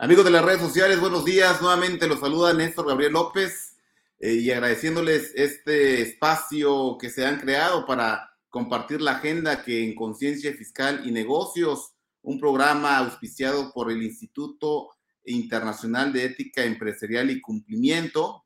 Amigos de las redes sociales, buenos días. Nuevamente los saluda Néstor Gabriel López eh, y agradeciéndoles este espacio que se han creado para compartir la agenda que en Conciencia Fiscal y Negocios, un programa auspiciado por el Instituto Internacional de Ética Empresarial y Cumplimiento,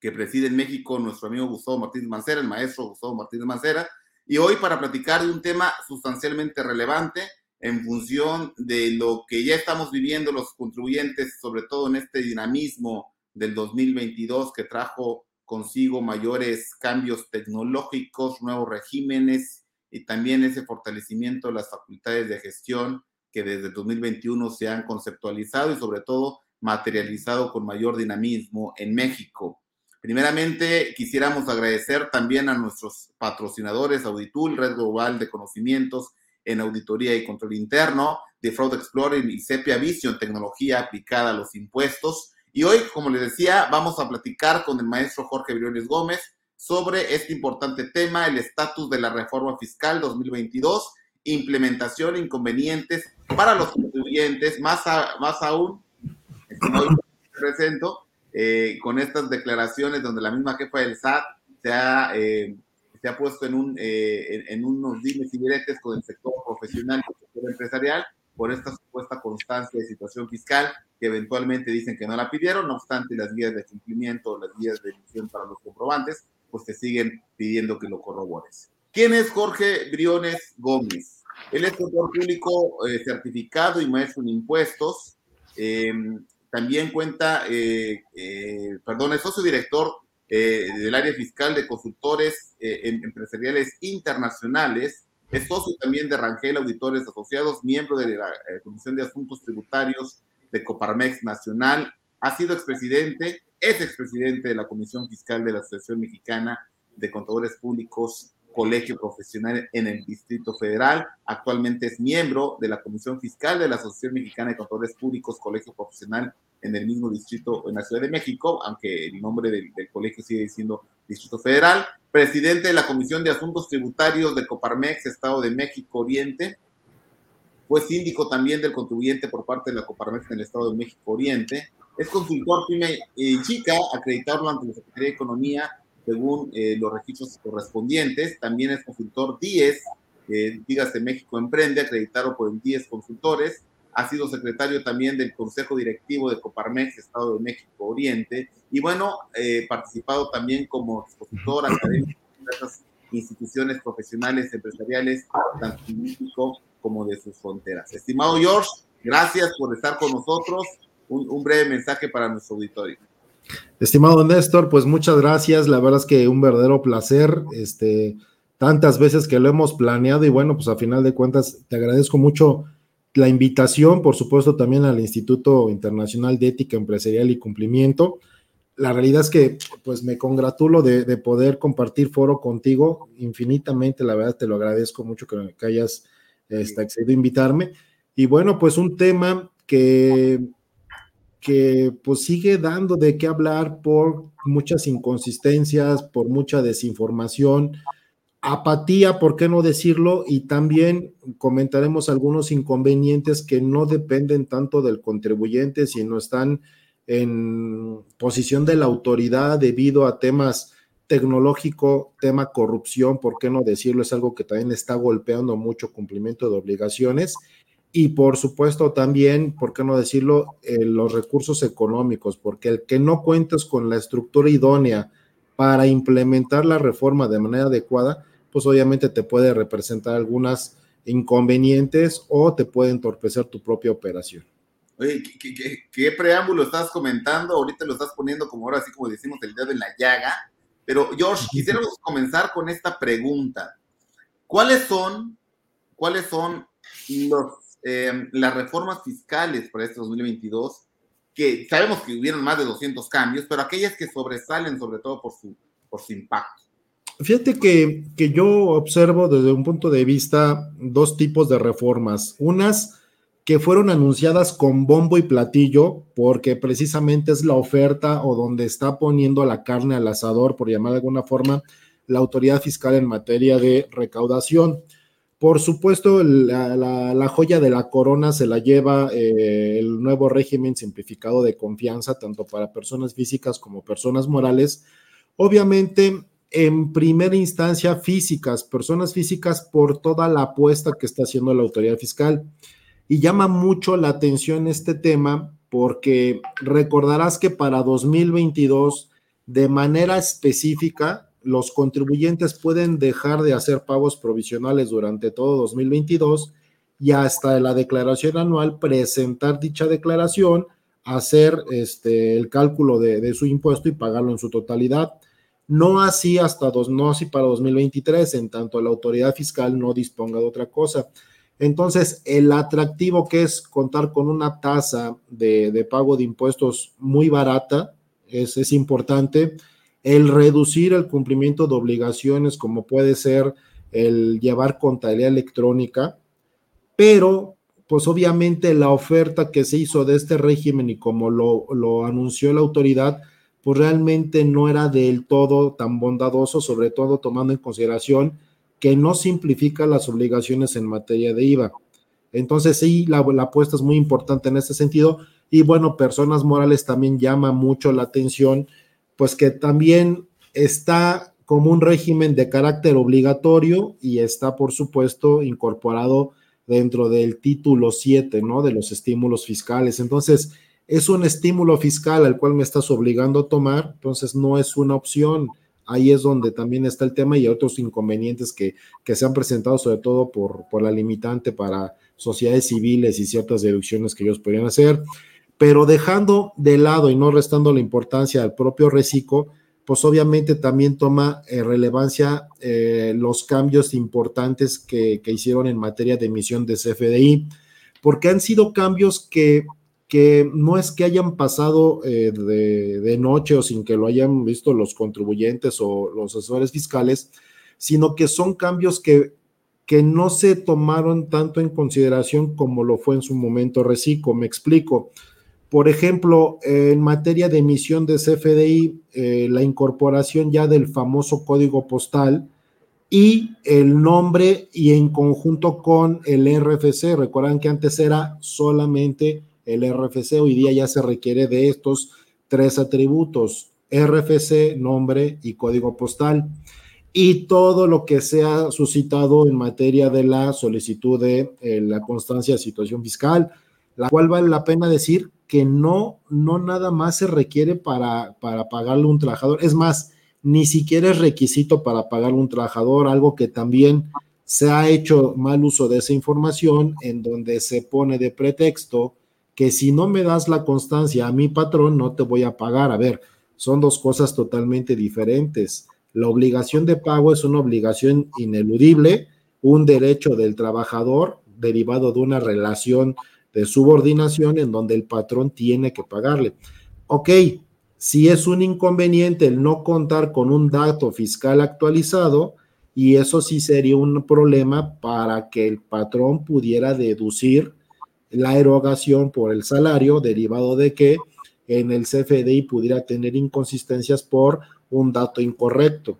que preside en México nuestro amigo Gustavo Martínez Mancera, el maestro Gustavo Martínez Mancera, y hoy para platicar de un tema sustancialmente relevante en función de lo que ya estamos viviendo los contribuyentes, sobre todo en este dinamismo del 2022 que trajo consigo mayores cambios tecnológicos, nuevos regímenes y también ese fortalecimiento de las facultades de gestión que desde 2021 se han conceptualizado y sobre todo materializado con mayor dinamismo en México. Primeramente, quisiéramos agradecer también a nuestros patrocinadores, Auditul, Red Global de Conocimientos en Auditoría y Control Interno, de Fraud Explorer y Sepia Vision, tecnología aplicada a los impuestos. Y hoy, como les decía, vamos a platicar con el maestro Jorge Briones Gómez sobre este importante tema, el estatus de la reforma fiscal 2022, implementación inconvenientes para los contribuyentes, más, más aún, hoy presento, eh, con estas declaraciones donde la misma jefa del SAT se ha, eh, se ha puesto en, eh, unos dimes y diretes con el sector profesional y el sector empresarial por esta supuesta constancia de situación fiscal que eventualmente dicen que no la pidieron, no obstante las guías de cumplimiento, las guías de emisión para los comprobantes, pues te siguen pidiendo que lo corrobores. ¿Quién es Jorge Briones Gómez? Él es sector público certificado y maestro en impuestos. Eh, también cuenta, eh, eh, perdón, es socio director eh, del área fiscal de consultores em, empresariales internacionales, es socio también de Rangel Auditores Asociados, miembro de la Comisión de Asuntos Tributarios de Coparmex Nacional, ha sido expresidente, es expresidente de la Comisión Fiscal de la Asociación Mexicana de Contadores Públicos colegio profesional en el Distrito Federal. Actualmente es miembro de la Comisión Fiscal de la Asociación Mexicana de Contadores Públicos, colegio profesional en el mismo distrito en la Ciudad de México, aunque el nombre del, colegio sigue siendo Distrito Federal. Presidente de la Comisión de Asuntos Tributarios de Coparmex, Estado de México Oriente. Fue síndico también del contribuyente por parte de la Coparmex en el Estado de México Oriente. Es consultor PYME y chica, acreditado ante la Secretaría de Economía según eh, los registros correspondientes. También es consultor 10, eh, dígase México Emprende, acreditado por el 10 Consultores. Ha sido secretario también del Consejo Directivo de Coparmex, Estado de México Oriente. Y bueno, eh, participado también como expositor académico en diversas instituciones profesionales, empresariales, tanto en México como de sus fronteras. Estimado George, gracias por estar con nosotros. Un, un breve mensaje para nuestro auditorio. Estimado Néstor, pues muchas gracias. La verdad es que un verdadero placer. Este, tantas veces que lo hemos planeado y bueno, pues a final de cuentas te agradezco mucho la invitación, por supuesto también al Instituto Internacional de Ética Empresarial y Cumplimiento. La realidad es que pues me congratulo de, poder compartir foro contigo infinitamente, la verdad te lo agradezco mucho que, hayas este, accedido a invitarme. Y bueno, pues un tema que que pues sigue dando de qué hablar por muchas inconsistencias, por mucha desinformación, apatía, ¿por qué no decirlo? Y también comentaremos algunos inconvenientes que no dependen tanto del contribuyente, sino están en posición de la autoridad debido a temas tecnológico, tema corrupción, ¿por qué no decirlo? Es algo que también está golpeando mucho cumplimiento de obligaciones y por supuesto también, ¿por qué no decirlo?, eh, los recursos económicos, porque el que no cuentes con la estructura idónea para implementar la reforma de manera adecuada, pues obviamente te puede representar algunas inconvenientes o te puede entorpecer tu propia operación. Oye, ¿qué, preámbulo estás comentando? Ahorita lo estás poniendo como ahora, así como decimos, el dedo en la llaga. Pero, George, quisiéramos comenzar con esta pregunta. ¿Cuáles son, cuáles son los Em, las reformas fiscales para este 2022, que sabemos que hubieron más de 200 cambios, pero aquellas que sobresalen sobre todo por su, por su impacto. Fíjate que, que yo observo desde un punto de vista dos tipos de reformas. Unas que fueron anunciadas con bombo y platillo, porque precisamente es la oferta o donde está poniendo la carne al asador, por llamar de alguna forma, la autoridad fiscal en materia de recaudación Por supuesto, la, joya de la corona se la lleva eh, el nuevo régimen simplificado de confianza, tanto para personas físicas como personas morales. Obviamente, en primera instancia, físicas, personas físicas por toda la apuesta que está haciendo la autoridad fiscal. Y llama mucho la atención este tema porque recordarás que para 2022, de manera específica, los contribuyentes pueden dejar de hacer pagos provisionales durante todo 2022 y hasta la declaración anual presentar dicha declaración, hacer este, el cálculo de, su impuesto y pagarlo en su totalidad. No así hasta dos, no así para 2023, en tanto la autoridad fiscal no disponga de otra cosa. Entonces, el atractivo que es contar con una tasa de, pago de impuestos muy barata es, es importante el reducir el cumplimiento de obligaciones, como puede ser el llevar contabilidad electrónica, pero pues obviamente la oferta que se hizo de este régimen y como lo, lo anunció la autoridad, pues realmente no era del todo tan bondadoso, sobre todo tomando en consideración que no simplifica las obligaciones en materia de IVA. Entonces sí, la, apuesta es muy importante en ese sentido y bueno, personas morales también llama mucho la atención pues que también está como un régimen de carácter obligatorio y está, por supuesto, incorporado dentro del título 7, ¿no? De los estímulos fiscales. Entonces, es un estímulo fiscal al cual me estás obligando a tomar, entonces no es una opción. Ahí es donde también está el tema y otros inconvenientes que, que se han presentado, sobre todo por, por la limitante para sociedades civiles y ciertas deducciones que ellos podrían hacer pero dejando de lado y no restando la importancia al propio reciclo, pues obviamente también toma eh, relevancia eh, los cambios importantes que, hicieron en materia de emisión de CFDI, porque han sido cambios que, que no es que hayan pasado eh, de, de, noche o sin que lo hayan visto los contribuyentes o los asesores fiscales, sino que son cambios que, que no se tomaron tanto en consideración como lo fue en su momento Reciclo. Me explico. Por ejemplo, en materia de emisión de CFDI, eh, la incorporación ya del famoso código postal y el nombre y en conjunto con el RFC. Recuerdan que antes era solamente el RFC, hoy día ya se requiere de estos tres atributos, RFC, nombre y código postal. Y todo lo que se ha suscitado en materia de la solicitud de eh, la constancia de situación fiscal, la cual vale la pena decir que no, no nada más se requiere para, para pagarle un trabajador. Es más, ni siquiera es requisito para pagarle un trabajador, algo que también se ha hecho mal uso de esa información, en donde se pone de pretexto que si no me das la constancia a mi patrón, no te voy a pagar. A ver, son dos cosas totalmente diferentes. La obligación de pago es una obligación ineludible, un derecho del trabajador derivado de una relación de subordinación en donde el patrón tiene que pagarle. Ok, si es un inconveniente el no contar con un dato fiscal actualizado, y eso sí sería un problema para que el patrón pudiera deducir la erogación por el salario derivado de que en el CFDI pudiera tener inconsistencias por un dato incorrecto.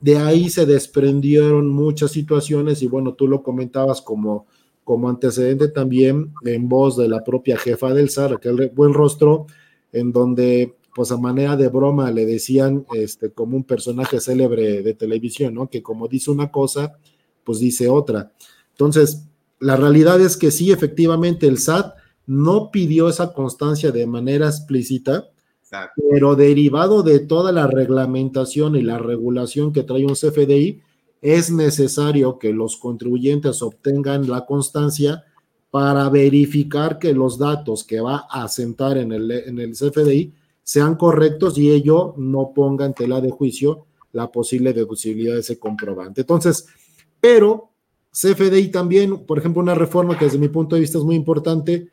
De ahí se desprendieron muchas situaciones y bueno, tú lo comentabas como como antecedente también en voz de la propia jefa del SAR, aquel buen rostro, en donde pues a manera de broma le decían este como un personaje célebre de televisión, ¿no? Que como dice una cosa, pues dice otra. Entonces, la realidad es que sí, efectivamente, el SAT no pidió esa constancia de manera explícita, pero derivado de toda la reglamentación y la regulación que trae un CFDI, es necesario que los contribuyentes obtengan la constancia para verificar que los datos que va a asentar en el, en el CFDI sean correctos y ello no ponga en tela de juicio la posible deducibilidad de ese comprobante. Entonces, pero CFDI también, por ejemplo, una reforma que desde mi punto de vista es muy importante,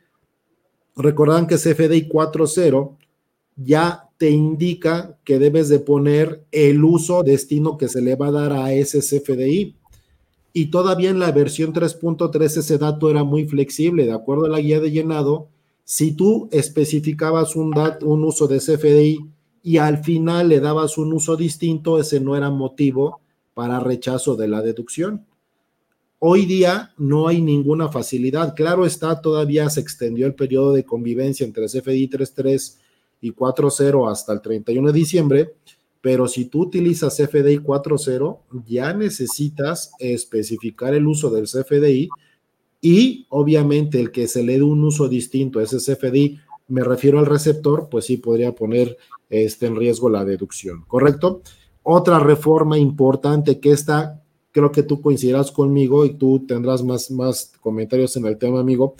recordarán que CFDI 4.0 ya te indica que debes de poner el uso destino que se le va a dar a ese CFDI. Y todavía en la versión 3.3 ese dato era muy flexible, de acuerdo a la guía de llenado. Si tú especificabas un, un uso de CFDI y al final le dabas un uso distinto, ese no era motivo para rechazo de la deducción. Hoy día no hay ninguna facilidad. Claro está, todavía se extendió el periodo de convivencia entre CFDI 3.3 y 4.0 hasta el 31 de diciembre, pero si tú utilizas CFDI 4.0, ya necesitas especificar el uso del CFDI y obviamente el que se le dé un uso distinto a ese CFDI, me refiero al receptor, pues sí podría poner este, en riesgo la deducción, ¿correcto? Otra reforma importante que está creo que tú coincidirás conmigo y tú tendrás más, más comentarios en el tema, amigo.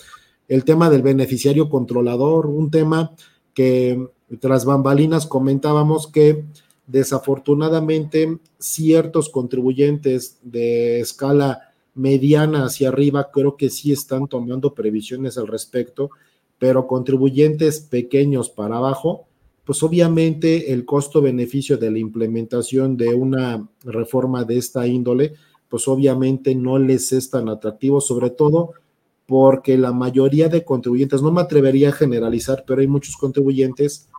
El tema del beneficiario controlador, un tema que tras bambalinas comentábamos que desafortunadamente ciertos contribuyentes de escala mediana hacia arriba creo que sí están tomando previsiones al respecto, pero contribuyentes pequeños para abajo, pues obviamente el costo-beneficio de la implementación de una reforma de esta índole, pues obviamente no les es tan atractivo, sobre todo porque la mayoría de contribuyentes, no me atrevería a generalizar, pero hay muchos contribuyentes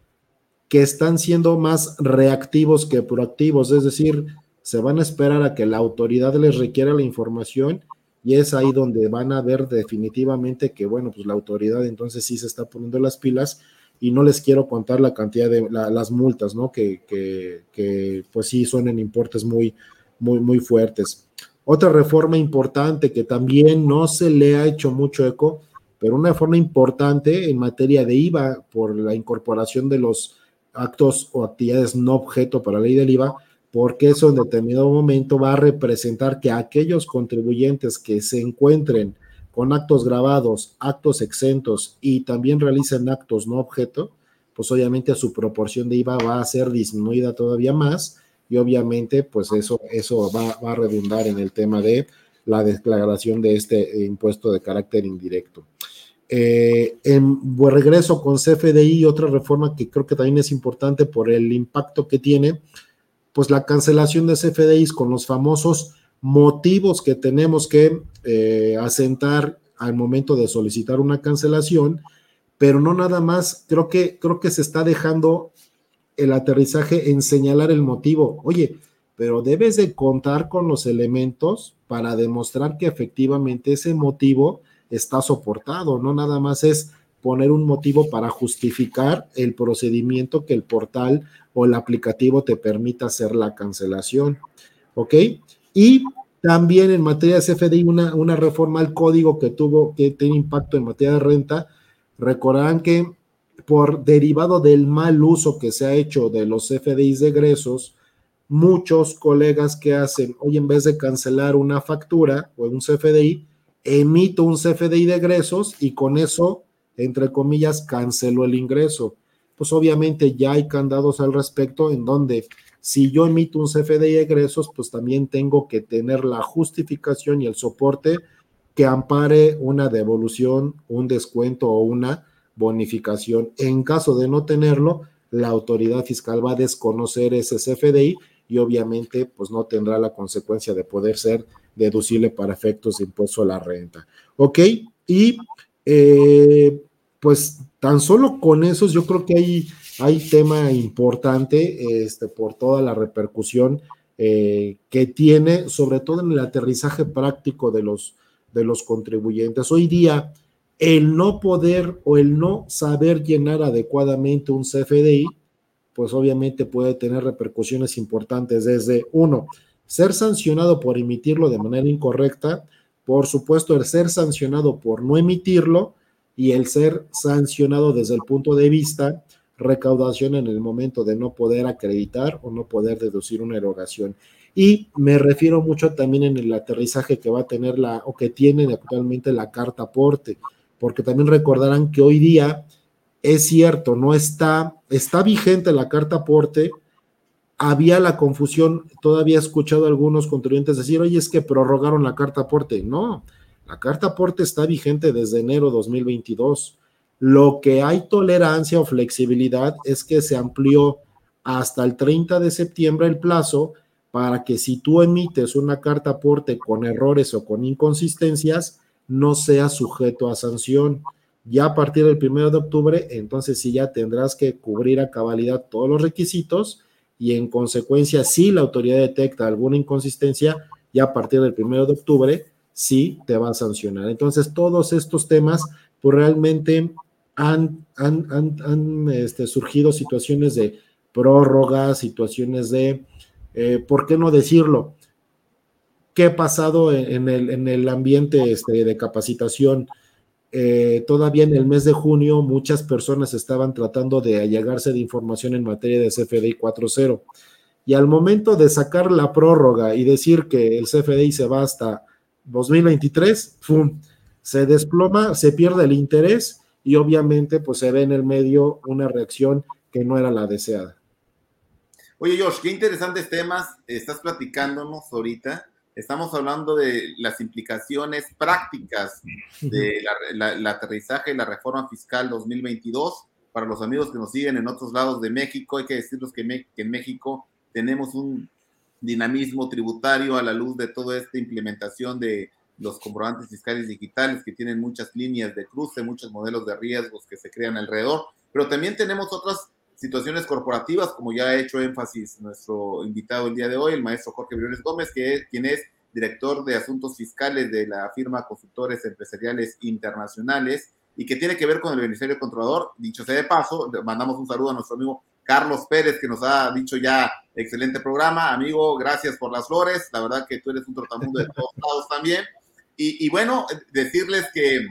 que están siendo más reactivos que proactivos, es decir, se van a esperar a que la autoridad les requiera la información y es ahí donde van a ver definitivamente que, bueno, pues la autoridad entonces sí se está poniendo las pilas y no les quiero contar la cantidad de las multas, ¿no? Que, que, que, pues sí son en importes muy, muy, muy fuertes. Otra reforma importante que también no se le ha hecho mucho eco, pero una reforma importante en materia de IVA por la incorporación de los actos o actividades no objeto para la ley del IVA, porque eso en determinado momento va a representar que aquellos contribuyentes que se encuentren con actos grabados, actos exentos y también realicen actos no objeto, pues obviamente su proporción de IVA va a ser disminuida todavía más y obviamente pues eso, eso va, a redundar en el tema de la declaración de este impuesto de carácter indirecto. Eh, en regreso con CFDI, otra reforma que creo que también es importante por el impacto que tiene, pues la cancelación de CFDIs con los famosos motivos que tenemos que eh, asentar al momento de solicitar una cancelación, pero no nada más, creo que, creo que se está dejando el aterrizaje en señalar el motivo. Oye, pero debes de contar con los elementos para demostrar que efectivamente ese motivo está soportado, no nada más es poner un motivo para justificar el procedimiento que el portal o el aplicativo te permita hacer la cancelación. ¿Ok? Y también en materia de CFDI, una, una reforma al código que tuvo, que tiene impacto en materia de renta. Recordarán que por derivado del mal uso que se ha hecho de los CFDIs de egresos, muchos colegas que hacen, hoy en vez de cancelar una factura o un CFDI, emito un CFDI de egresos y con eso, entre comillas, cancelo el ingreso. Pues obviamente ya hay candados al respecto en donde si yo emito un CFDI de egresos, pues también tengo que tener la justificación y el soporte que ampare una devolución, un descuento o una bonificación. En caso de no tenerlo, la autoridad fiscal va a desconocer ese CFDI y obviamente pues no tendrá la consecuencia de poder ser deducible para efectos de impuesto a la renta. ¿Ok? Y eh, pues tan solo con esos yo creo que hay hay tema importante este, por toda la repercusión eh, que tiene, sobre todo en el aterrizaje práctico de los, de los contribuyentes. Hoy día, el no poder o el no saber llenar adecuadamente un CFDI, pues obviamente puede tener repercusiones importantes desde uno, ser sancionado por emitirlo de manera incorrecta, por supuesto el ser sancionado por no emitirlo y el ser sancionado desde el punto de vista recaudación en el momento de no poder acreditar o no poder deducir una erogación. Y me refiero mucho también en el aterrizaje que va a tener la o que tiene actualmente la carta aporte, porque también recordarán que hoy día es cierto, no está, está vigente la carta aporte. Había la confusión, todavía he escuchado a algunos contribuyentes decir, oye, es que prorrogaron la carta aporte. No, la carta aporte está vigente desde enero 2022 lo que hay tolerancia o flexibilidad es que se amplió hasta el 30 de septiembre el plazo para que si tú emites una carta aporte con errores o con inconsistencias, no sea sujeto a sanción. Ya a partir del 1 de octubre, entonces sí ya tendrás que cubrir a cabalidad todos los requisitos y en consecuencia, si la autoridad detecta alguna inconsistencia, ya a partir del 1 de octubre sí te va a sancionar. Entonces, todos estos temas, pues realmente han, han, este, surgido situaciones de prórroga, situaciones de, eh, ¿por qué no decirlo? ¿Qué ha pasado en, el, en el, ambiente este, de capacitación? Eh, todavía en el mes de junio muchas personas estaban tratando de allegarse de información en materia de CFDI 4.0 y al momento de sacar la prórroga y decir que el CFDI se va hasta 2023, ¡fum! se desploma, se pierde el interés y obviamente pues se ve en el medio una reacción que no era la deseada. Oye Josh, qué interesantes temas estás platicándonos ahorita estamos hablando de las implicaciones prácticas del de aterrizaje y la reforma fiscal 2022. Para los amigos que nos siguen en otros lados de México, hay que decirles que, que en México tenemos un dinamismo tributario a la luz de toda esta implementación de los comprobantes fiscales digitales que tienen muchas líneas de cruce, muchos modelos de riesgos que se crean alrededor, pero también tenemos otras situaciones corporativas, como ya ha hecho énfasis nuestro invitado el día de hoy, el maestro Jorge Briones Gómez, que es, quien es director de asuntos fiscales de la firma Consultores Empresariales Internacionales y que tiene que ver con el Ministerio Controlador. Dicho sea de paso, mandamos un saludo a nuestro amigo Carlos Pérez, que nos ha dicho ya excelente programa. Amigo, gracias por las flores. La verdad que tú eres un trotamundo de todos lados también. Y, bueno, decirles que eh,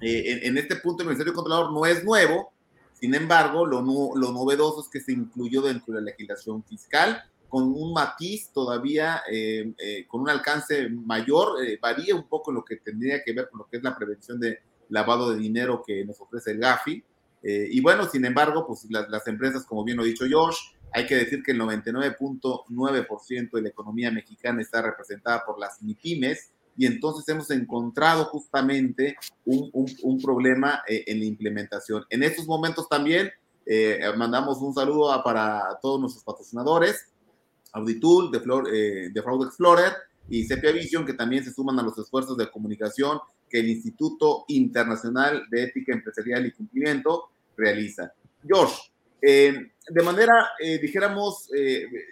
en, en, este punto el Ministerio Controlador no es nuevo, sin embargo, lo, lo novedoso es que se incluyó dentro de la legislación fiscal con un matiz todavía, eh, eh, con un alcance mayor, eh, varía un poco lo que tendría que ver con lo que es la prevención de lavado de dinero que nos ofrece el GAFI. y bueno, sin embargo, pues las, empresas, como bien lo ha dicho George, hay que decir que el 99.9% de la economía mexicana está representada por las MIPIMES, y entonces hemos encontrado justamente un, problema eh, en la implementación. En estos momentos también eh, mandamos un saludo para todos nuestros patrocinadores, Auditool, de, eh, de Fraud Explorer y Sepia Vision, que también se suman a los esfuerzos de comunicación que el Instituto Internacional de Ética Empresarial y Cumplimiento realiza. George, de manera, dijéramos,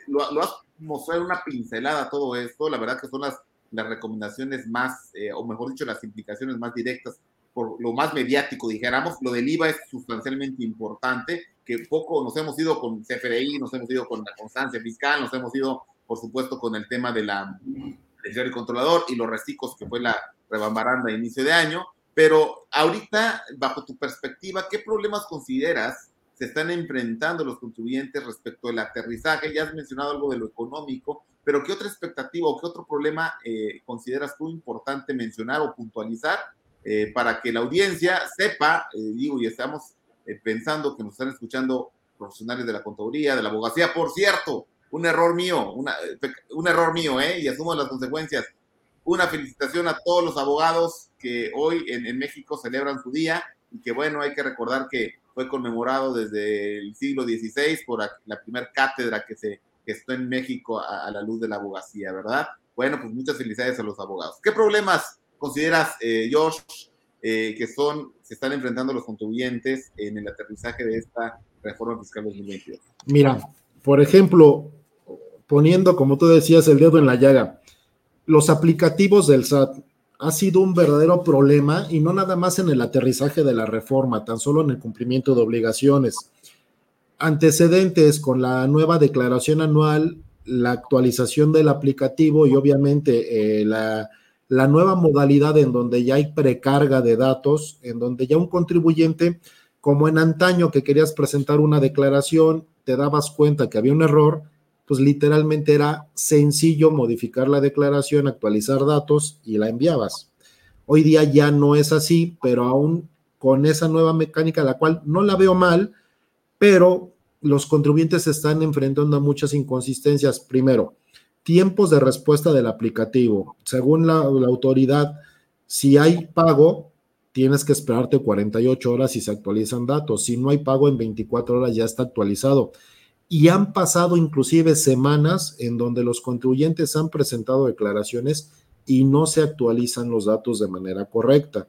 lo, lo, has mostrado una pincelada todo esto, la verdad que son las las recomendaciones más, eh, o mejor dicho, las implicaciones más directas, por lo más mediático, dijéramos, lo del IVA es sustancialmente importante, que poco nos hemos ido con CFDI, nos hemos ido con la constancia fiscal, nos hemos ido, por supuesto, con el tema de la del controlador y los reciclos que fue la rebambaranda de inicio de año, pero ahorita, bajo tu perspectiva, ¿qué problemas consideras se están enfrentando los contribuyentes respecto del aterrizaje? Ya has mencionado algo de lo económico, pero ¿qué otra expectativa o qué otro problema eh, consideras tú importante mencionar o puntualizar eh, para que la audiencia sepa, eh, digo, y estamos pensando que nos están escuchando profesionales de la contaduría, de la abogacía, por cierto, un error mío, un error mío, ¿eh? Y asumo las consecuencias. Una felicitación a todos los abogados que hoy en, en México celebran su día y que bueno, hay que recordar que fue conmemorado desde el siglo XVI por la primera cátedra que se que está en México a, la luz de la abogacía, ¿verdad? Bueno, pues muchas felicidades a los abogados. ¿Qué problemas consideras, eh, Josh, eh, que son, se están enfrentando los contribuyentes en el aterrizaje de esta reforma fiscal 2022? Mira, por ejemplo, poniendo, como tú decías, el dedo en la llaga, los aplicativos del SAT ha sido un verdadero problema y no nada más en el aterrizaje de la reforma, tan solo en el cumplimiento de obligaciones antecedentes con la nueva declaración anual, la actualización del aplicativo y obviamente eh, la, la, nueva modalidad en donde ya hay precarga de datos, en donde ya un contribuyente, como en antaño que querías presentar una declaración, te dabas cuenta que había un error, pues literalmente era sencillo modificar la declaración, actualizar datos y la enviabas. Hoy día ya no es así, pero aún con esa nueva mecánica, la cual no la veo mal, pero los contribuyentes están enfrentando muchas inconsistencias. Primero, tiempos de respuesta del aplicativo. Según la, autoridad, si hay pago, tienes que esperarte 48 horas y se actualizan datos. Si no hay pago en 24 horas, ya está actualizado. Y han pasado inclusive semanas en donde los contribuyentes han presentado declaraciones y no se actualizan los datos de manera correcta.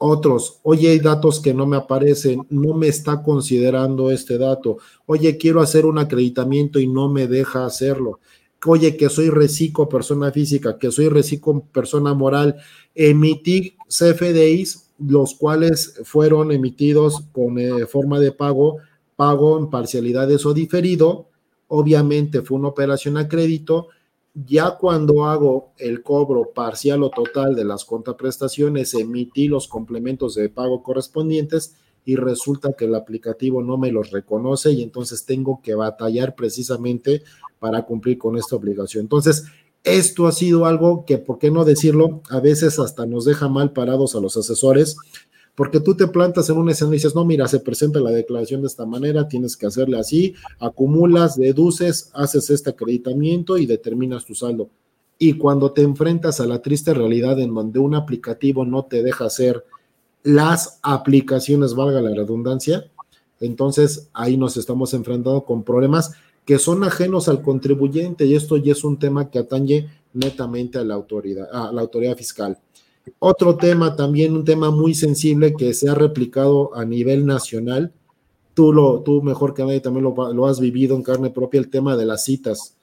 Otros, oye, hay datos que no me aparecen, no me está considerando este dato. Oye, quiero hacer un acreditamiento y no me deja hacerlo. oye, que soy reciclo persona física, que soy reciclo persona moral, emití CFDIs, los cuales fueron emitidos con eh, forma de pago, pago en parcialidades o diferido, obviamente fue una operación a crédito, ya cuando hago el cobro parcial o total de las contraprestaciones, emití los complementos de pago correspondientes y resulta que el aplicativo no me los reconoce y entonces tengo que batallar precisamente para cumplir con esta obligación. Entonces, esto ha sido algo que, ¿por qué no decirlo? A veces hasta nos deja mal parados a los asesores, porque tú te plantas en un escenario y dices, no, mira, se presenta la declaración de esta manera, tienes que hacerle así, acumulas, deduces, haces este acreditamiento y determinas tu saldo. Y cuando te enfrentas a la triste realidad en donde un aplicativo no te deja hacer las aplicaciones, valga la redundancia, entonces ahí nos estamos enfrentando con problemas que son ajenos al contribuyente y esto ya es un tema que atañe netamente a la autoridad, a la autoridad fiscal. Otro tema también, un tema muy sensible que se ha replicado a nivel nacional. Tú, lo, tú mejor que nadie también lo, lo has vivido en carne propia, el tema de las citas.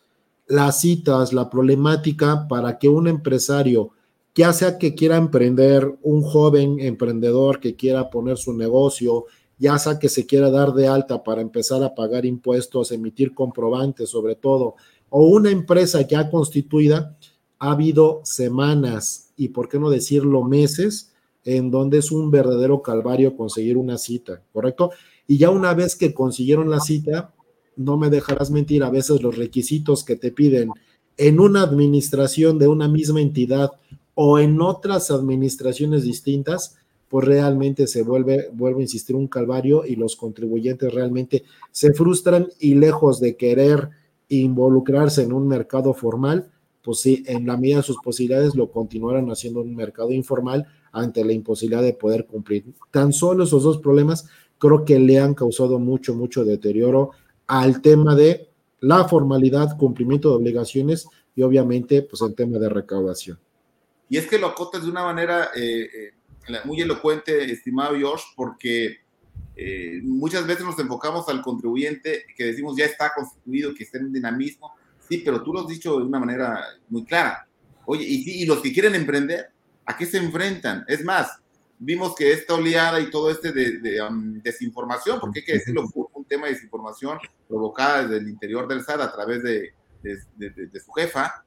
Las citas, la problemática para que un empresario, ya sea que quiera emprender, un joven emprendedor que quiera poner su negocio, ya sea que se quiera dar de alta para empezar a pagar impuestos, emitir comprobantes sobre todo, o una empresa ya constituida, ha habido semanas y, por qué no decirlo, meses en donde es un verdadero calvario conseguir una cita, ¿correcto? Y ya una vez que consiguieron la cita, no me dejarás mentir, a veces los requisitos que te piden en una administración de una misma entidad o en otras administraciones distintas, pues realmente se vuelve, vuelvo a insistir, un calvario y los contribuyentes realmente se frustran y lejos de querer involucrarse en un mercado formal, pues sí, en la medida de sus posibilidades lo continuarán haciendo un mercado informal ante la imposibilidad de poder cumplir. Tan solo esos dos problemas creo que le han causado mucho, mucho deterioro al tema de la formalidad, cumplimiento de obligaciones y obviamente pues el tema de recaudación. Y es que lo acotas de una manera eh, eh, muy elocuente, estimado Josh, porque eh, muchas veces nos enfocamos al contribuyente que decimos ya está constituido, que está en dinamismo. Sí, pero tú lo has dicho de una manera muy clara. Oye, y, y los que quieren emprender, ¿a qué se enfrentan? Es más, vimos que esta oleada y todo este de, um, desinformación, porque hay que decirlo, fue un tema de desinformación provocada desde el interior del SAT a través de, de su jefa,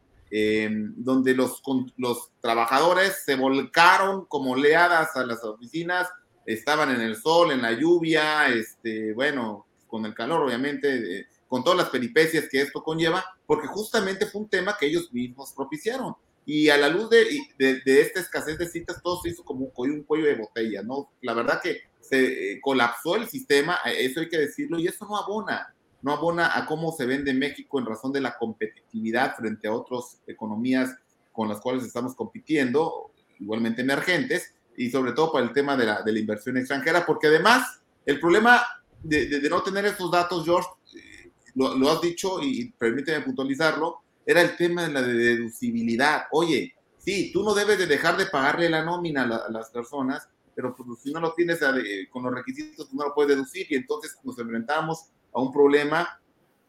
donde los, los trabajadores se volcaron como oleadas a las oficinas, estaban en el sol, en la lluvia, este, bueno, con el calor obviamente, con todas las peripecias que esto conlleva, porque justamente fue un tema que ellos mismos propiciaron. Y a la luz de, de, esta escasez de citas, todo se hizo como un cuello, un cuello de botella, ¿no? La verdad que se eh, colapsó el sistema, eso hay que decirlo, y eso no abona no abona a cómo se vende México en razón de la competitividad frente a otras economías con las cuales estamos compitiendo, igualmente emergentes, y sobre todo para el tema de la, de la inversión extranjera, porque además el problema de, no tener estos datos, George, eh, lo, has dicho y permíteme puntualizarlo, era el tema de la deducibilidad. Oye, sí, tú no debes de dejar de pagarle la nómina a, las personas, pero pues, si no lo tienes eh, con los requisitos, no lo puedes deducir y entonces nos enfrentamos a un problema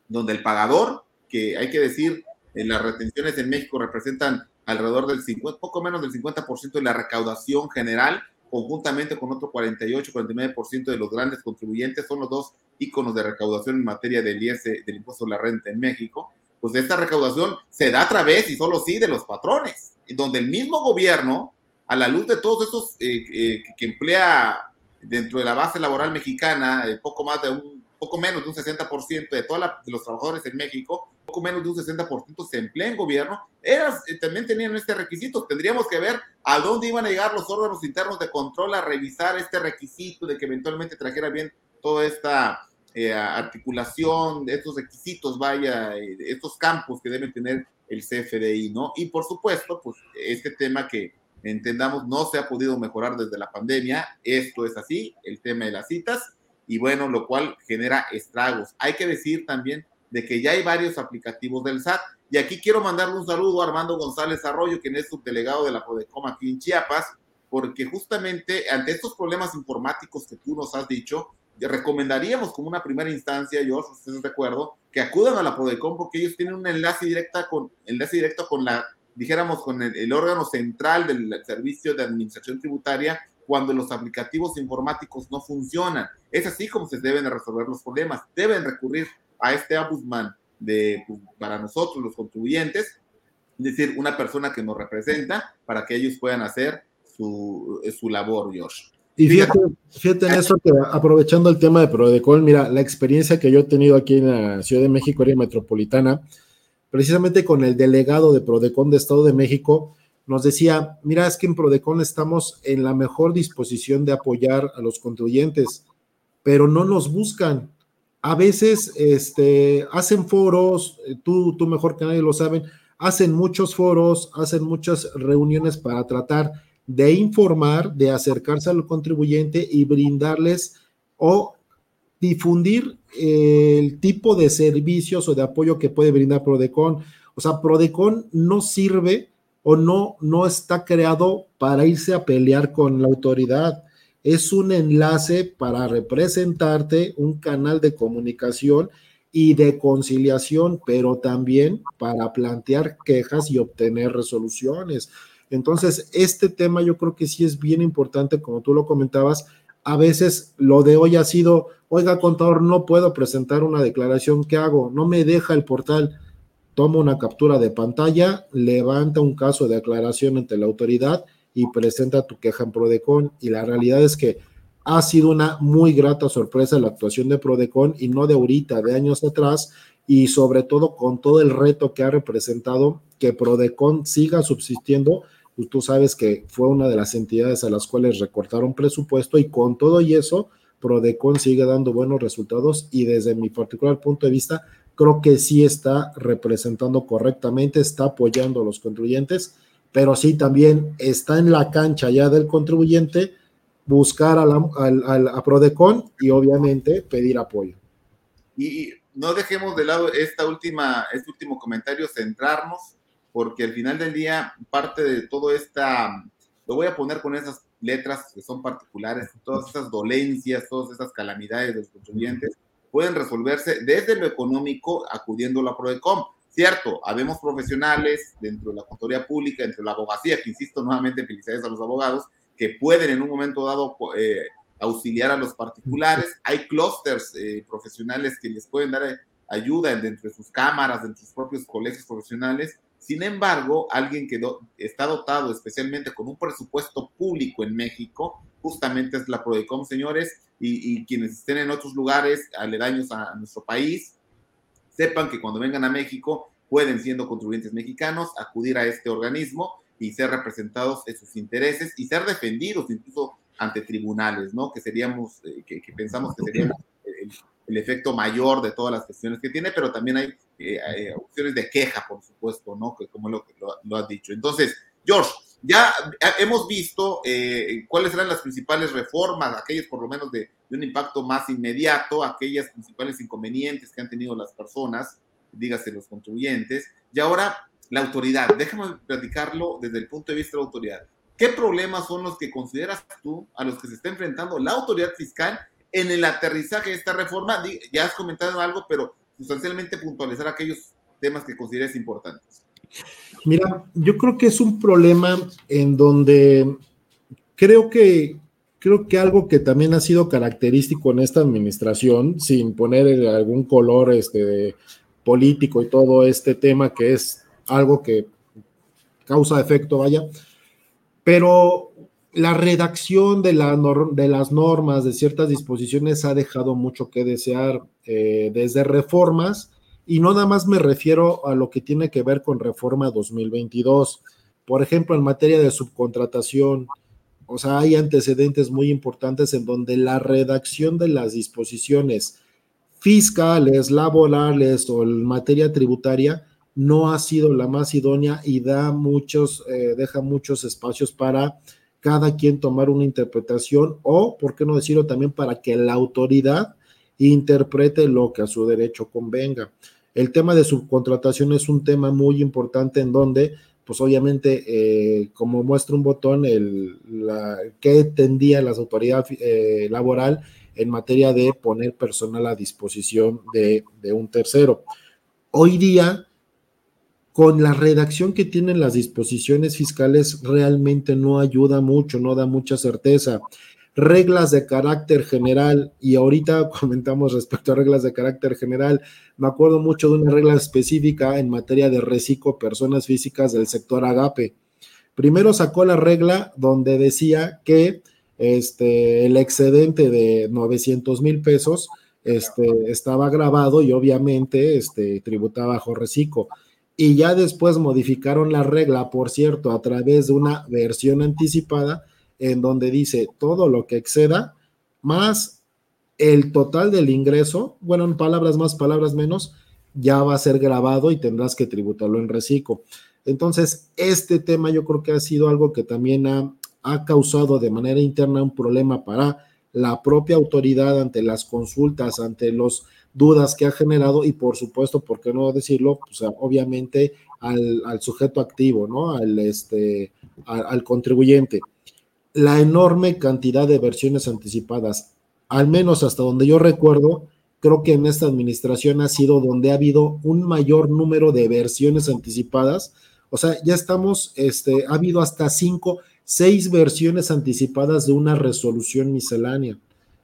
donde el pagador, que hay que decir, en las retenciones en México representan alrededor del 50, poco menos del 50% de la recaudación general, conjuntamente con otro 48-49% de los grandes contribuyentes, son los dos íconos de recaudación en materia del IS, del impuesto a la renta en México. Pues esta recaudación se da a través, y solo sí, de los patrones, donde el mismo gobierno, a la luz de todos estos eh, eh, que emplea dentro de la base laboral mexicana, eh, poco más de un poco menos de un 60% de todos los trabajadores en México, poco menos de un 60% se emplea en gobierno, eh, también tenían este requisito. Tendríamos que ver a dónde iban a llegar los órganos internos de control a revisar este requisito de que eventualmente trajera bien toda esta eh, articulación estos requisitos, vaya, eh, estos campos que deben tener el CFDI, ¿no? Y por supuesto, pues este tema que entendamos no se ha podido mejorar desde la pandemia, esto es así, el tema de las citas, y bueno, lo cual genera estragos. Hay que decir también de que ya hay varios aplicativos del SAT. Y aquí quiero mandarle un saludo a Armando González Arroyo, quien es subdelegado de la Prodecom aquí en Chiapas, porque justamente ante estos problemas informáticos que tú nos has dicho, recomendaríamos como una primera instancia, yo, si estás de acuerdo, que acudan a la Prodecon porque ellos tienen un enlace, directa con, enlace directo con la, dijéramos, con el, órgano central del servicio de administración tributaria cuando los aplicativos informáticos no funcionan. Es así como se deben resolver los problemas. Deben recurrir a este ombudsman de, pues, para nosotros, los contribuyentes, es decir, una persona que nos representa para que ellos puedan hacer su, su labor, Josh. Y fíjate, fíjate en eso que aprovechando el tema de Prodecon, mira, la experiencia que yo he tenido aquí en la Ciudad de México, área metropolitana, precisamente con el delegado de Prodecon de Estado de México, nos decía, mira, es que en Prodecon estamos en la mejor disposición de apoyar a los contribuyentes, pero no nos buscan. A veces este, hacen foros, eh, tú, tú mejor que nadie lo saben, hacen muchos foros, hacen muchas reuniones para tratar de informar, de acercarse al contribuyente y brindarles o difundir el tipo de servicios o de apoyo que puede brindar Prodecon. O sea, Prodecon no sirve o no, no está creado para irse a pelear con la autoridad. Es un enlace para representarte, un canal de comunicación y de conciliación, pero también para plantear quejas y obtener resoluciones. Entonces, este tema yo creo que sí es bien importante, como tú lo comentabas. A veces lo de hoy ha sido, oiga, contador, no puedo presentar una declaración, ¿qué hago? No me deja el portal. Toma una captura de pantalla, levanta un caso de aclaración ante la autoridad y presenta tu queja en Prodecon. Y la realidad es que ha sido una muy grata sorpresa la actuación de Prodecon y no de ahorita, de años atrás, y sobre todo con todo el reto que ha representado que Prodecon siga subsistiendo tú sabes que fue una de las entidades a las cuales recortaron presupuesto y con todo y eso, Prodecon sigue dando buenos resultados y desde mi particular punto de vista, creo que sí está representando correctamente, está apoyando a los contribuyentes, pero sí también está en la cancha ya del contribuyente buscar a, la, a, Prodecon y obviamente pedir apoyo. Y no dejemos de lado esta última, este último comentario, centrarnos porque al final del día, parte de todo esta, lo voy a poner con esas letras que son particulares, todas esas dolencias, todas esas calamidades de los contribuyentes, pueden resolverse desde lo económico acudiendo a la PRODECOM. Cierto, habemos profesionales dentro de la contaduría pública, dentro de la abogacía, que insisto nuevamente, felicidades a los abogados, que pueden en un momento dado eh, auxiliar a los particulares. Hay clústeres eh, profesionales que les pueden dar eh, ayuda dentro de sus cámaras, dentro de sus propios colegios profesionales, sin embargo, alguien que está dotado especialmente con un presupuesto público en México, justamente es la Prodecom, señores, y, quienes estén en otros lugares aledaños a, nuestro país, sepan que cuando vengan a México pueden, siendo contribuyentes mexicanos, acudir a este organismo y ser representados en sus intereses y ser defendidos incluso ante tribunales, ¿no? Que seríamos, eh, que, pensamos que sería el, efecto mayor de todas las cuestiones que tiene, pero también hay, eh, opciones de queja, por supuesto, ¿no? Que como lo, lo, lo has dicho. Entonces, George, ya hemos visto eh, cuáles eran las principales reformas, aquellas por lo menos de, de, un impacto más inmediato, aquellas principales inconvenientes que han tenido las personas, dígase los contribuyentes, y ahora la autoridad. Déjame platicarlo desde el punto de vista de la autoridad. ¿Qué problemas son los que consideras tú a los que se está enfrentando la autoridad fiscal en el aterrizaje de esta reforma, ya has comentado algo, pero sustancialmente puntualizar aquellos temas que consideres importantes. Mira, yo creo que es un problema en donde creo que creo que algo que también ha sido característico en esta administración, sin poner algún color este, político y todo este tema que es algo que causa efecto, vaya, pero la redacción de, la de, las normas, de ciertas disposiciones, ha dejado mucho que desear eh, desde reformas, y no nada más me refiero a lo que tiene que ver con reforma 2022. Por ejemplo, en materia de subcontratación, o sea, hay antecedentes muy importantes en donde la redacción de las disposiciones fiscales, laborales o en materia tributaria no ha sido la más idónea y da muchos, eh, deja muchos espacios para cada quien tomar una interpretación o, por qué no decirlo, también para que la autoridad interprete lo que a su derecho convenga. El tema de subcontratación es un tema muy importante en donde, pues obviamente, eh, como muestra un botón, el, la, que tendía la autoridad eh, laboral en materia de poner personal a disposición de un tercero. Hoy día, con la redacción que tienen las disposiciones fiscales, realmente no ayuda mucho, no da mucha certeza reglas de carácter general, y ahorita comentamos respecto a reglas de carácter general, me acuerdo mucho de una regla específica en materia de reciclo personas físicas del sector agape. Primero sacó la regla donde decía que este, el excedente de 900 mil pesos este, estaba grabado y obviamente este, tributaba bajo reciclo. Y ya después modificaron la regla, por cierto, a través de una versión anticipada en donde dice todo lo que exceda más el total del ingreso, bueno, en palabras más, palabras menos, ya va a ser grabado y tendrás que tributarlo en reciclo. Entonces, este tema yo creo que ha sido algo que también ha, ha causado de manera interna un problema para la propia autoridad ante las consultas, ante las dudas que ha generado y por supuesto, ¿por qué no decirlo? Pues obviamente al, al sujeto activo, ¿no? Al, este, al contribuyente la enorme cantidad de versiones anticipadas, al menos hasta donde yo recuerdo, creo que en esta administración ha sido donde ha habido un mayor número de versiones anticipadas. O sea, ya estamos, este, ha habido hasta cinco, seis versiones anticipadas de una resolución miscelánea.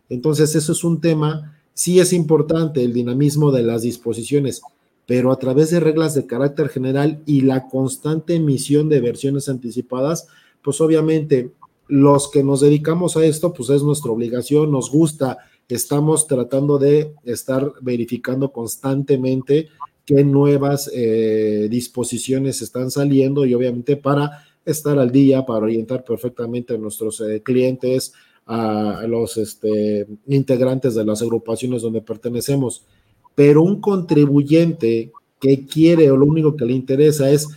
Entonces, eso es un tema, sí es importante el dinamismo de las disposiciones, pero a través de reglas de carácter general y la constante emisión de versiones anticipadas, pues obviamente los que nos dedicamos a esto, pues es nuestra obligación, nos gusta, estamos tratando de estar verificando constantemente qué nuevas eh, disposiciones están saliendo y obviamente para estar al día, para orientar perfectamente a nuestros eh, clientes, a, los este, integrantes de las agrupaciones donde pertenecemos. Pero un contribuyente que quiere o lo único que le interesa es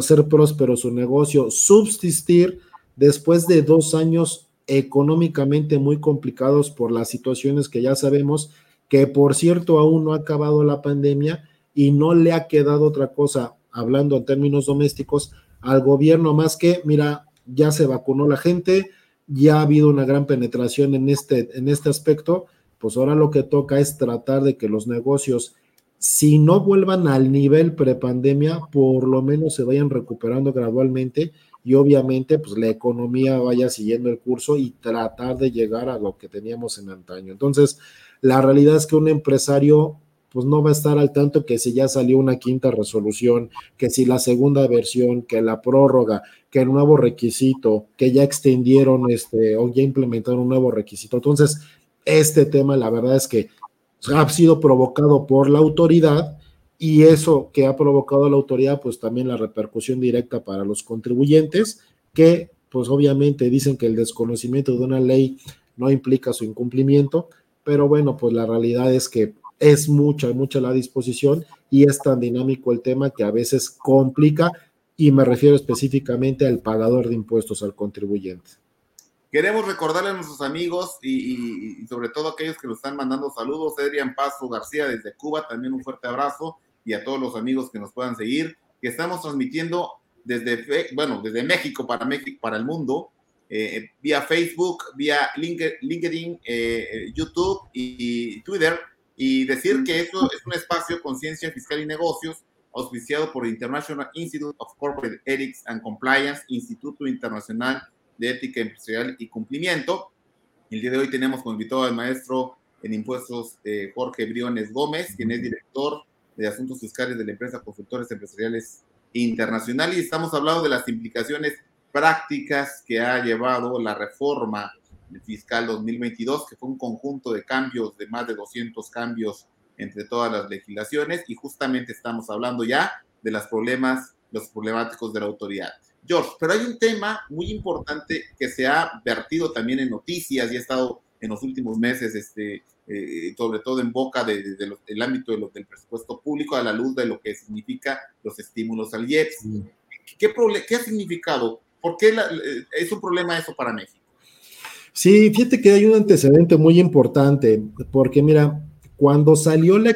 ser próspero su negocio, subsistir, después de dos años económicamente muy complicados por las situaciones que ya sabemos, que por cierto aún no ha acabado la pandemia y no le ha quedado otra cosa, hablando en términos domésticos, al gobierno más que, mira, ya se vacunó la gente, ya ha habido una gran penetración en este, en este aspecto, pues ahora lo que toca es tratar de que los negocios, si no vuelvan al nivel prepandemia, por lo menos se vayan recuperando gradualmente y obviamente pues la economía vaya siguiendo el curso y tratar de llegar a lo que teníamos en antaño. Entonces, la realidad es que un empresario pues no va a estar al tanto que si ya salió una quinta resolución, que si la segunda versión, que la prórroga, que el nuevo requisito, que ya extendieron este o ya implementaron un nuevo requisito. Entonces, este tema la verdad es que ha sido provocado por la autoridad y eso que ha provocado la autoridad, pues también la repercusión directa para los contribuyentes, que pues obviamente dicen que el desconocimiento de una ley no implica su incumplimiento, pero bueno, pues la realidad es que es mucha, mucha la disposición y es tan dinámico el tema que a veces complica y me refiero específicamente al pagador de impuestos, al contribuyente. Queremos recordarle a nuestros amigos y, sobre todo a aquellos que nos están mandando saludos, Adrián Paso García desde Cuba, también un fuerte abrazo y a todos los amigos que nos puedan seguir, que estamos transmitiendo desde, bueno, desde México para México, para el mundo, eh, vía Facebook, vía LinkedIn, eh, YouTube y, Twitter, y decir que esto es un espacio Conciencia Fiscal y Negocios, auspiciado por International Institute of Corporate Ethics and Compliance, Instituto Internacional de Ética Empresarial y Cumplimiento. El día de hoy tenemos como invitado al maestro en impuestos eh, Jorge Briones Gómez, quien es director de Asuntos Fiscales de la empresa Consultores Empresariales Internacional y estamos hablando de las implicaciones prácticas que ha llevado la reforma fiscal 2022, que fue un conjunto de cambios, de más de 200 cambios entre todas las legislaciones y justamente estamos hablando ya de los problemas, los problemáticos de la autoridad. George, pero hay un tema muy importante que se ha vertido también en noticias y ha estado en los últimos meses este, eh, sobre todo en boca del de, ámbito de del presupuesto público, a la luz de lo que significa los estímulos al IEPS. ¿Qué, ¿Qué, ha significado? ¿Por qué es un problema eso para México? Sí, fíjate que hay un antecedente muy importante, porque mira, cuando salió la,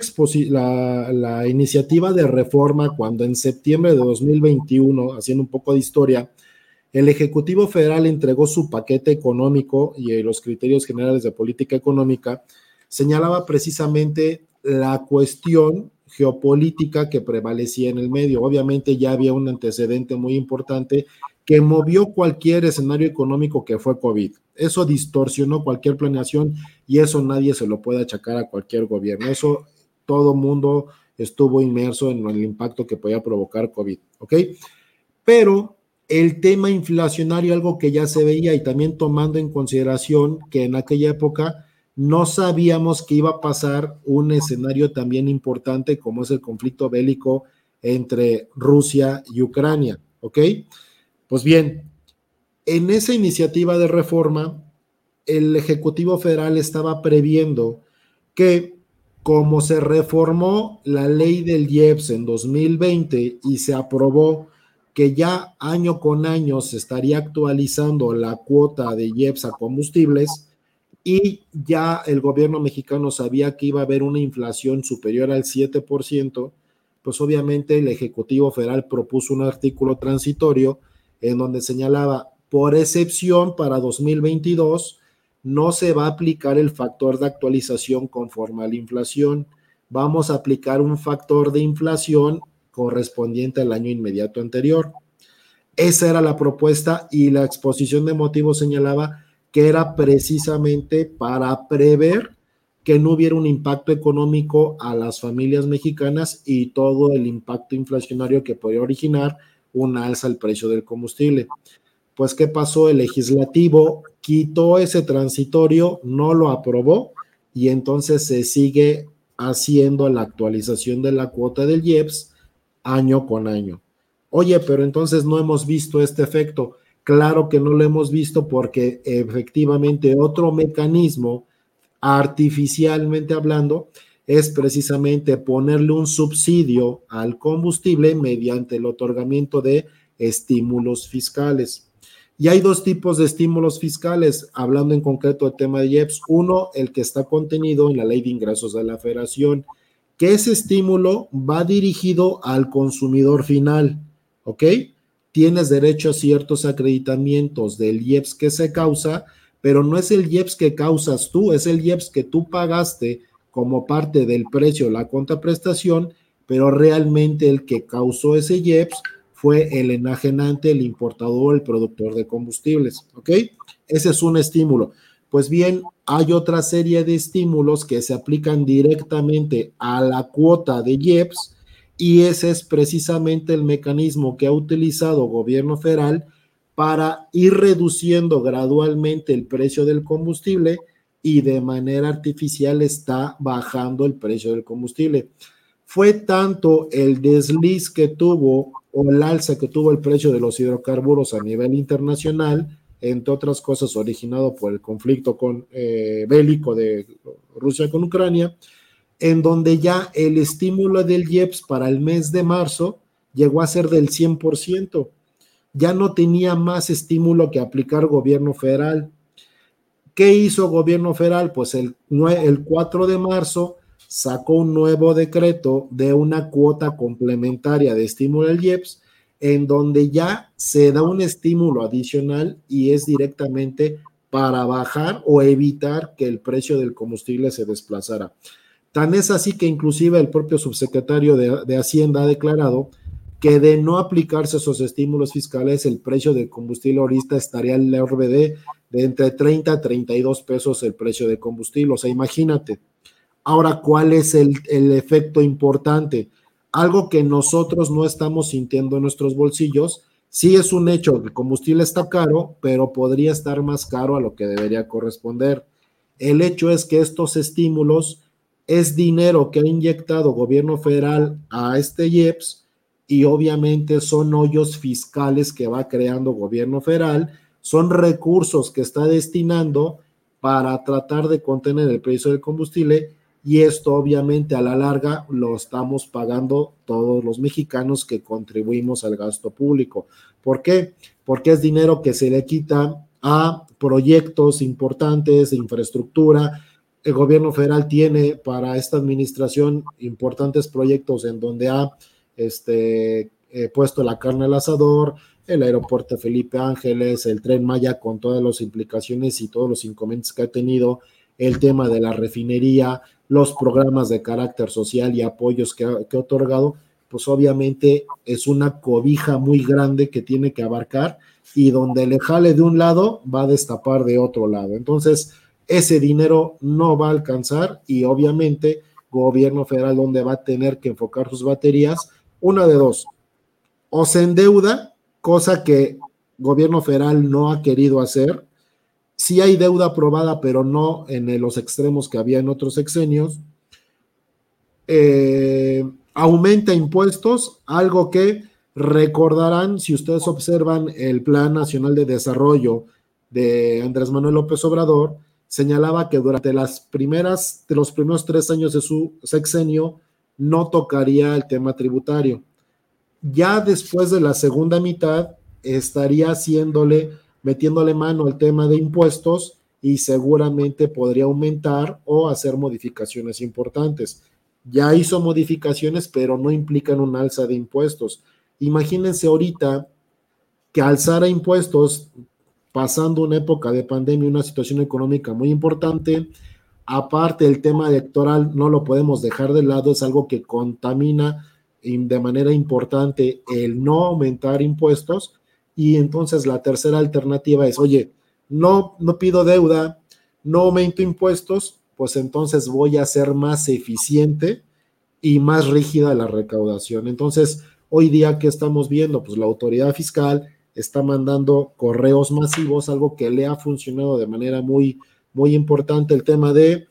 la, la, iniciativa de reforma, cuando en septiembre de 2021, haciendo un poco de historia, el Ejecutivo Federal entregó su paquete económico y los criterios generales de política económica, señalaba precisamente la cuestión geopolítica que prevalecía en el medio. Obviamente ya había un antecedente muy importante que movió cualquier escenario económico que fue COVID. Eso distorsionó cualquier planeación y eso nadie se lo puede achacar a cualquier gobierno. Eso todo mundo estuvo inmerso en el impacto que podía provocar COVID, ¿ok? Pero el tema inflacionario, algo que ya se veía y también tomando en consideración que en aquella época no sabíamos que iba a pasar un escenario también importante como es el conflicto bélico entre Rusia y Ucrania, ¿ok? Pues bien, en esa iniciativa de reforma, el Ejecutivo Federal estaba previendo que como se reformó la ley del IEPS en 2020 y se aprobó que ya año con año se estaría actualizando la cuota de IEPS a combustibles, y ya el gobierno mexicano sabía que iba a haber una inflación superior al 7%, pues obviamente el Ejecutivo Federal propuso un artículo transitorio en donde señalaba, por excepción para 2022, no se va a aplicar el factor de actualización conforme a la inflación, vamos a aplicar un factor de inflación correspondiente al año inmediato anterior. Esa era la propuesta y la exposición de motivos señalaba que era precisamente para prever que no hubiera un impacto económico a las familias mexicanas y todo el impacto inflacionario que podría originar una alza al precio del combustible. Pues, ¿qué pasó? El legislativo quitó ese transitorio, no lo aprobó y entonces se sigue haciendo la actualización de la cuota del IEPS año con año. Oye, pero entonces no hemos visto este efecto. Claro que no lo hemos visto porque efectivamente otro mecanismo, artificialmente hablando, es precisamente ponerle un subsidio al combustible mediante el otorgamiento de estímulos fiscales. Y hay dos tipos de estímulos fiscales, hablando en concreto del tema de IEPS. Uno, el que está contenido en la ley de ingresos de la federación, que ese estímulo va dirigido al consumidor final, ¿ok? Tienes derecho a ciertos acreditamientos del IEPS que se causa, pero no es el IEPS que causas tú, es el IEPS que tú pagaste como parte del precio de la contraprestación, pero realmente el que causó ese IEPS fue el enajenante, el importador, el productor de combustibles, ¿ok? Ese es un estímulo. Pues bien, hay otra serie de estímulos que se aplican directamente a la cuota de IEPS, y ese es precisamente el mecanismo que ha utilizado gobierno federal para ir reduciendo gradualmente el precio del combustible y de manera artificial está bajando el precio del combustible. Fue tanto el desliz que tuvo o el alza que tuvo el precio de los hidrocarburos a nivel internacional, entre otras cosas originado por el conflicto con, eh, bélico de Rusia con Ucrania, en donde ya el estímulo del IEPS para el mes de marzo llegó a ser del 100%. Ya no tenía más estímulo que aplicar gobierno federal. ¿Qué hizo gobierno federal? Pues el, el 4 de marzo sacó un nuevo decreto de una cuota complementaria de estímulo del IEPS, en donde ya se da un estímulo adicional y es directamente para bajar o evitar que el precio del combustible se desplazara. Tan es así que inclusive el propio subsecretario de, Hacienda ha declarado que de no aplicarse esos estímulos fiscales, el precio del combustible ahorita estaría en la RBD de entre 30 a 32 pesos el precio de combustible. O sea, imagínate. Ahora, ¿cuál es el, el efecto importante? Algo que nosotros no estamos sintiendo en nuestros bolsillos. Sí es un hecho, el combustible está caro, pero podría estar más caro a lo que debería corresponder. El hecho es que estos estímulos es dinero que ha inyectado gobierno federal a este IEPS y obviamente son hoyos fiscales que va creando gobierno federal, son recursos que está destinando para tratar de contener el precio del combustible y esto obviamente a la larga lo estamos pagando todos los mexicanos que contribuimos al gasto público. ¿Por qué? Porque es dinero que se le quita a proyectos importantes de infraestructura, el gobierno federal tiene para esta administración importantes proyectos en donde ha este, eh, puesto la carne al asador, el aeropuerto Felipe Ángeles, el tren Maya con todas las implicaciones y todos los inconvenientes que ha tenido, el tema de la refinería, los programas de carácter social y apoyos que ha, que ha otorgado, pues obviamente es una cobija muy grande que tiene que abarcar y donde le jale de un lado va a destapar de otro lado. Entonces, ese dinero no va a alcanzar y obviamente gobierno federal donde va a tener que enfocar sus baterías, una de dos, o se endeuda, cosa que gobierno federal no ha querido hacer, sí hay deuda aprobada, pero no en los extremos que había en otros sexenios, eh, aumenta impuestos, algo que recordarán si ustedes observan el Plan Nacional de Desarrollo de Andrés Manuel López Obrador, señalaba que durante las primeras, de los primeros tres años de su sexenio no tocaría el tema tributario. Ya después de la segunda mitad estaría haciéndole, metiéndole mano al tema de impuestos y seguramente podría aumentar o hacer modificaciones importantes. Ya hizo modificaciones, pero no implican un alza de impuestos. Imagínense ahorita que alzara impuestos pasando una época de pandemia, una situación económica muy importante. Aparte, el tema electoral no lo podemos dejar de lado, es algo que contamina de manera importante el no aumentar impuestos. Y entonces la tercera alternativa es, oye, no, no pido deuda, no aumento impuestos, pues entonces voy a ser más eficiente y más rígida la recaudación. Entonces, hoy día, ¿qué estamos viendo? Pues la autoridad fiscal está mandando correos masivos, algo que le ha funcionado de manera muy, muy importante, el tema de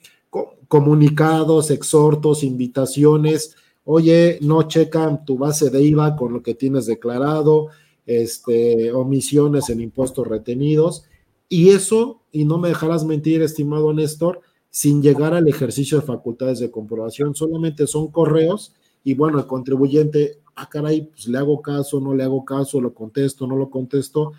comunicados, exhortos, invitaciones. Oye, no checan tu base de IVA con lo que tienes declarado, este, omisiones en impuestos retenidos. Y eso, y no me dejarás mentir, estimado Néstor, sin llegar al ejercicio de facultades de comprobación, solamente son correos y bueno, el contribuyente ah, caray, pues le hago caso, no le hago caso, lo contesto, no lo contesto.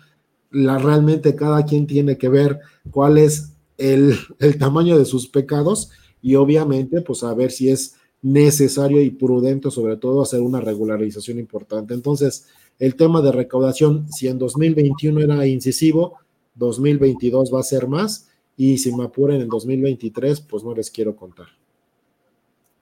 La, realmente cada quien tiene que ver cuál es el, el tamaño de sus pecados y obviamente pues a ver si es necesario y prudente sobre todo hacer una regularización importante. Entonces, el tema de recaudación, si en 2021 era incisivo, 2022 va a ser más y si me apuren en 2023, pues no les quiero contar.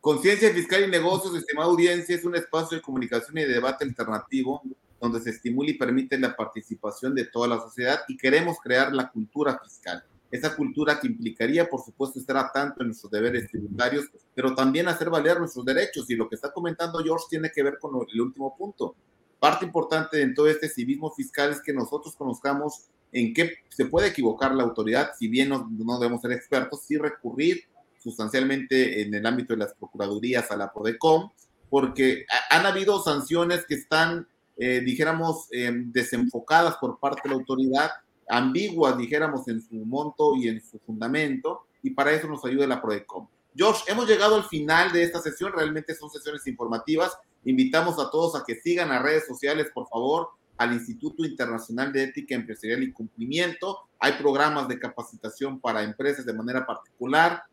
Conciencia Fiscal y Negocios, estimada audiencia, es un espacio de comunicación y de debate alternativo donde se estimula y permite la participación de toda la sociedad y queremos crear la cultura fiscal. Esa cultura que implicaría, por supuesto, estar atento en nuestros deberes tributarios, pero también hacer valer nuestros derechos. Y lo que está comentando George tiene que ver con el último punto. Parte importante de todo este civismo fiscal es que nosotros conozcamos en qué se puede equivocar la autoridad, si bien no, no debemos ser expertos, sí recurrir sustancialmente en el ámbito de las procuradurías a la PRODECOM, porque han habido sanciones que están, eh, dijéramos, em, desenfocadas por parte de la autoridad, ambiguas, dijéramos, en su monto y en su fundamento, y para eso nos ayuda la PRODECOM. George, hemos llegado al final de esta sesión, realmente son sesiones informativas. Invitamos a todos a que sigan las redes sociales, por favor, al Instituto Internacional de Ética Empresarial y Cumplimiento. Hay programas de capacitación para empresas de manera particular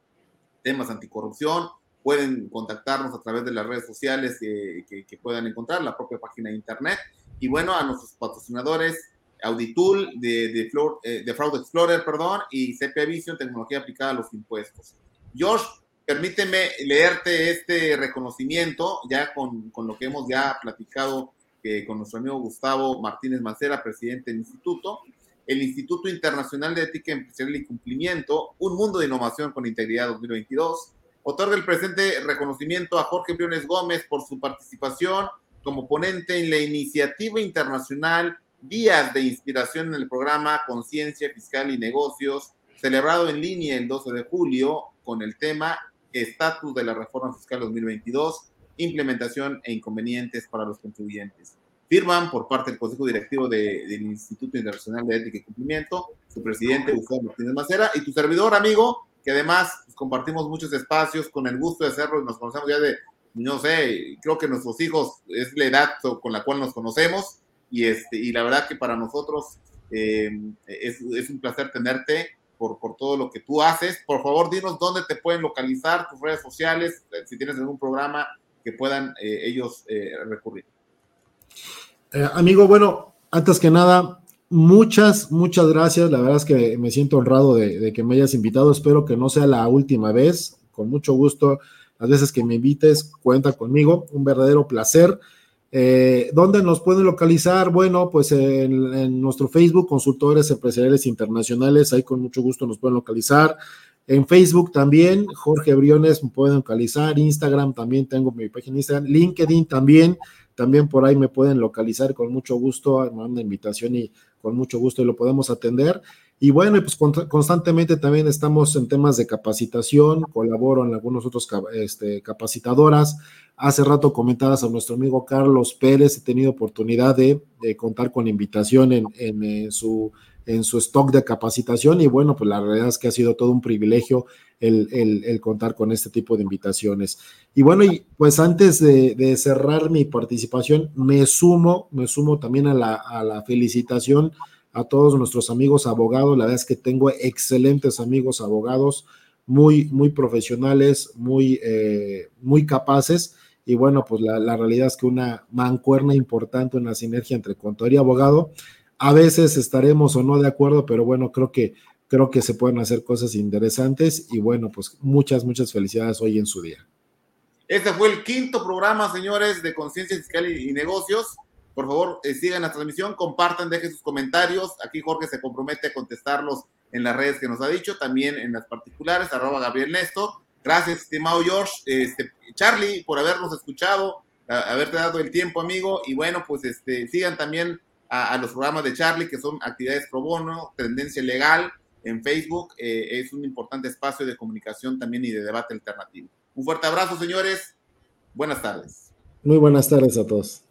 temas anticorrupción. Pueden contactarnos a través de las redes sociales que, puedan encontrar, la propia página de internet. Y bueno, a nuestros patrocinadores, Auditool de, de, eh, de Fraud Explorer, perdón, y CPA Vision, tecnología aplicada a los impuestos. Josh, permíteme leerte este reconocimiento, ya con, con lo que hemos ya platicado eh, con nuestro amigo Gustavo Martínez Mancera, presidente del instituto el Instituto Internacional de Ética Empresarial y Cumplimiento, Un Mundo de Innovación con Integridad 2022. Otorga el presente reconocimiento a Jorge Briones Gómez por su participación como ponente en la iniciativa internacional Días de Inspiración en el programa Conciencia Fiscal y Negocios, celebrado en línea el 12 de julio con el tema Estatus de la Reforma Fiscal 2022, Implementación e Inconvenientes para los Contribuyentes. Firman por parte del Consejo Directivo del Instituto Internacional de Ética y Cumplimiento, su presidente Gustavo Martínez Macera y tu servidor, amigo, que además pues, compartimos muchos espacios con el gusto de hacerlo y nos conocemos ya de, no sé, creo que nuestros hijos es la edad con la cual nos conocemos y, este, y la verdad que para nosotros eh, es, es, un placer tenerte por, por todo lo que tú haces. Por favor, dinos dónde te pueden localizar, tus redes sociales, si tienes algún programa que puedan eh, ellos eh, recurrir. Eh, amigo, bueno, antes que nada, muchas, muchas gracias. La verdad es que me siento honrado de, que me hayas invitado. Espero que no sea la última vez. Con mucho gusto, las veces que me invites, cuenta conmigo. Un verdadero placer. Eh, ¿Dónde nos pueden localizar? Bueno, pues en, en, nuestro Facebook, Consultores Empresariales Internacionales, ahí con mucho gusto nos pueden localizar. En Facebook también, Jorge Briones me pueden localizar, Instagram también tengo mi página Instagram, LinkedIn también, también por ahí me pueden localizar con mucho gusto, me una invitación y con mucho gusto lo podemos atender. Y bueno, pues constantemente también estamos en temas de capacitación, colaboro en algunos otros este, capacitadoras. Hace rato comentadas a nuestro amigo Carlos Pérez, he tenido oportunidad de, contar con invitación en, en su en su stock de capacitación y bueno, pues la realidad es que ha sido todo un privilegio el, contar con este tipo de invitaciones. Y bueno, y pues antes de, cerrar mi participación, me sumo, me sumo también a la, felicitación a todos nuestros amigos abogados. La verdad es que tengo excelentes amigos abogados, muy, muy profesionales, muy, eh, muy capaces. Y bueno, pues la, la, realidad es que una mancuerna importante, una sinergia entre contador y abogado, a veces estaremos o no de acuerdo, pero bueno, creo que creo que se pueden hacer cosas interesantes y bueno, pues muchas, muchas felicidades hoy en su día. Este fue el quinto programa, señores, de Conciencia Fiscal y, Negocios. Por favor, eh, sigan la transmisión, compartan, dejen sus comentarios. Aquí Jorge se compromete a contestarlos en las redes que nos ha dicho, también en las particulares, arroba Gabriel Néstor. Gracias, estimado George. Este, Charlie, por habernos escuchado, haberte dado el tiempo, amigo. Y bueno, pues este, sigan también a, los programas de Charlie, que son actividades pro bono, tendencia legal en Facebook. Eh, es un importante espacio de comunicación también y de debate alternativo. Un fuerte abrazo, señores. Buenas tardes. Muy buenas tardes a todos.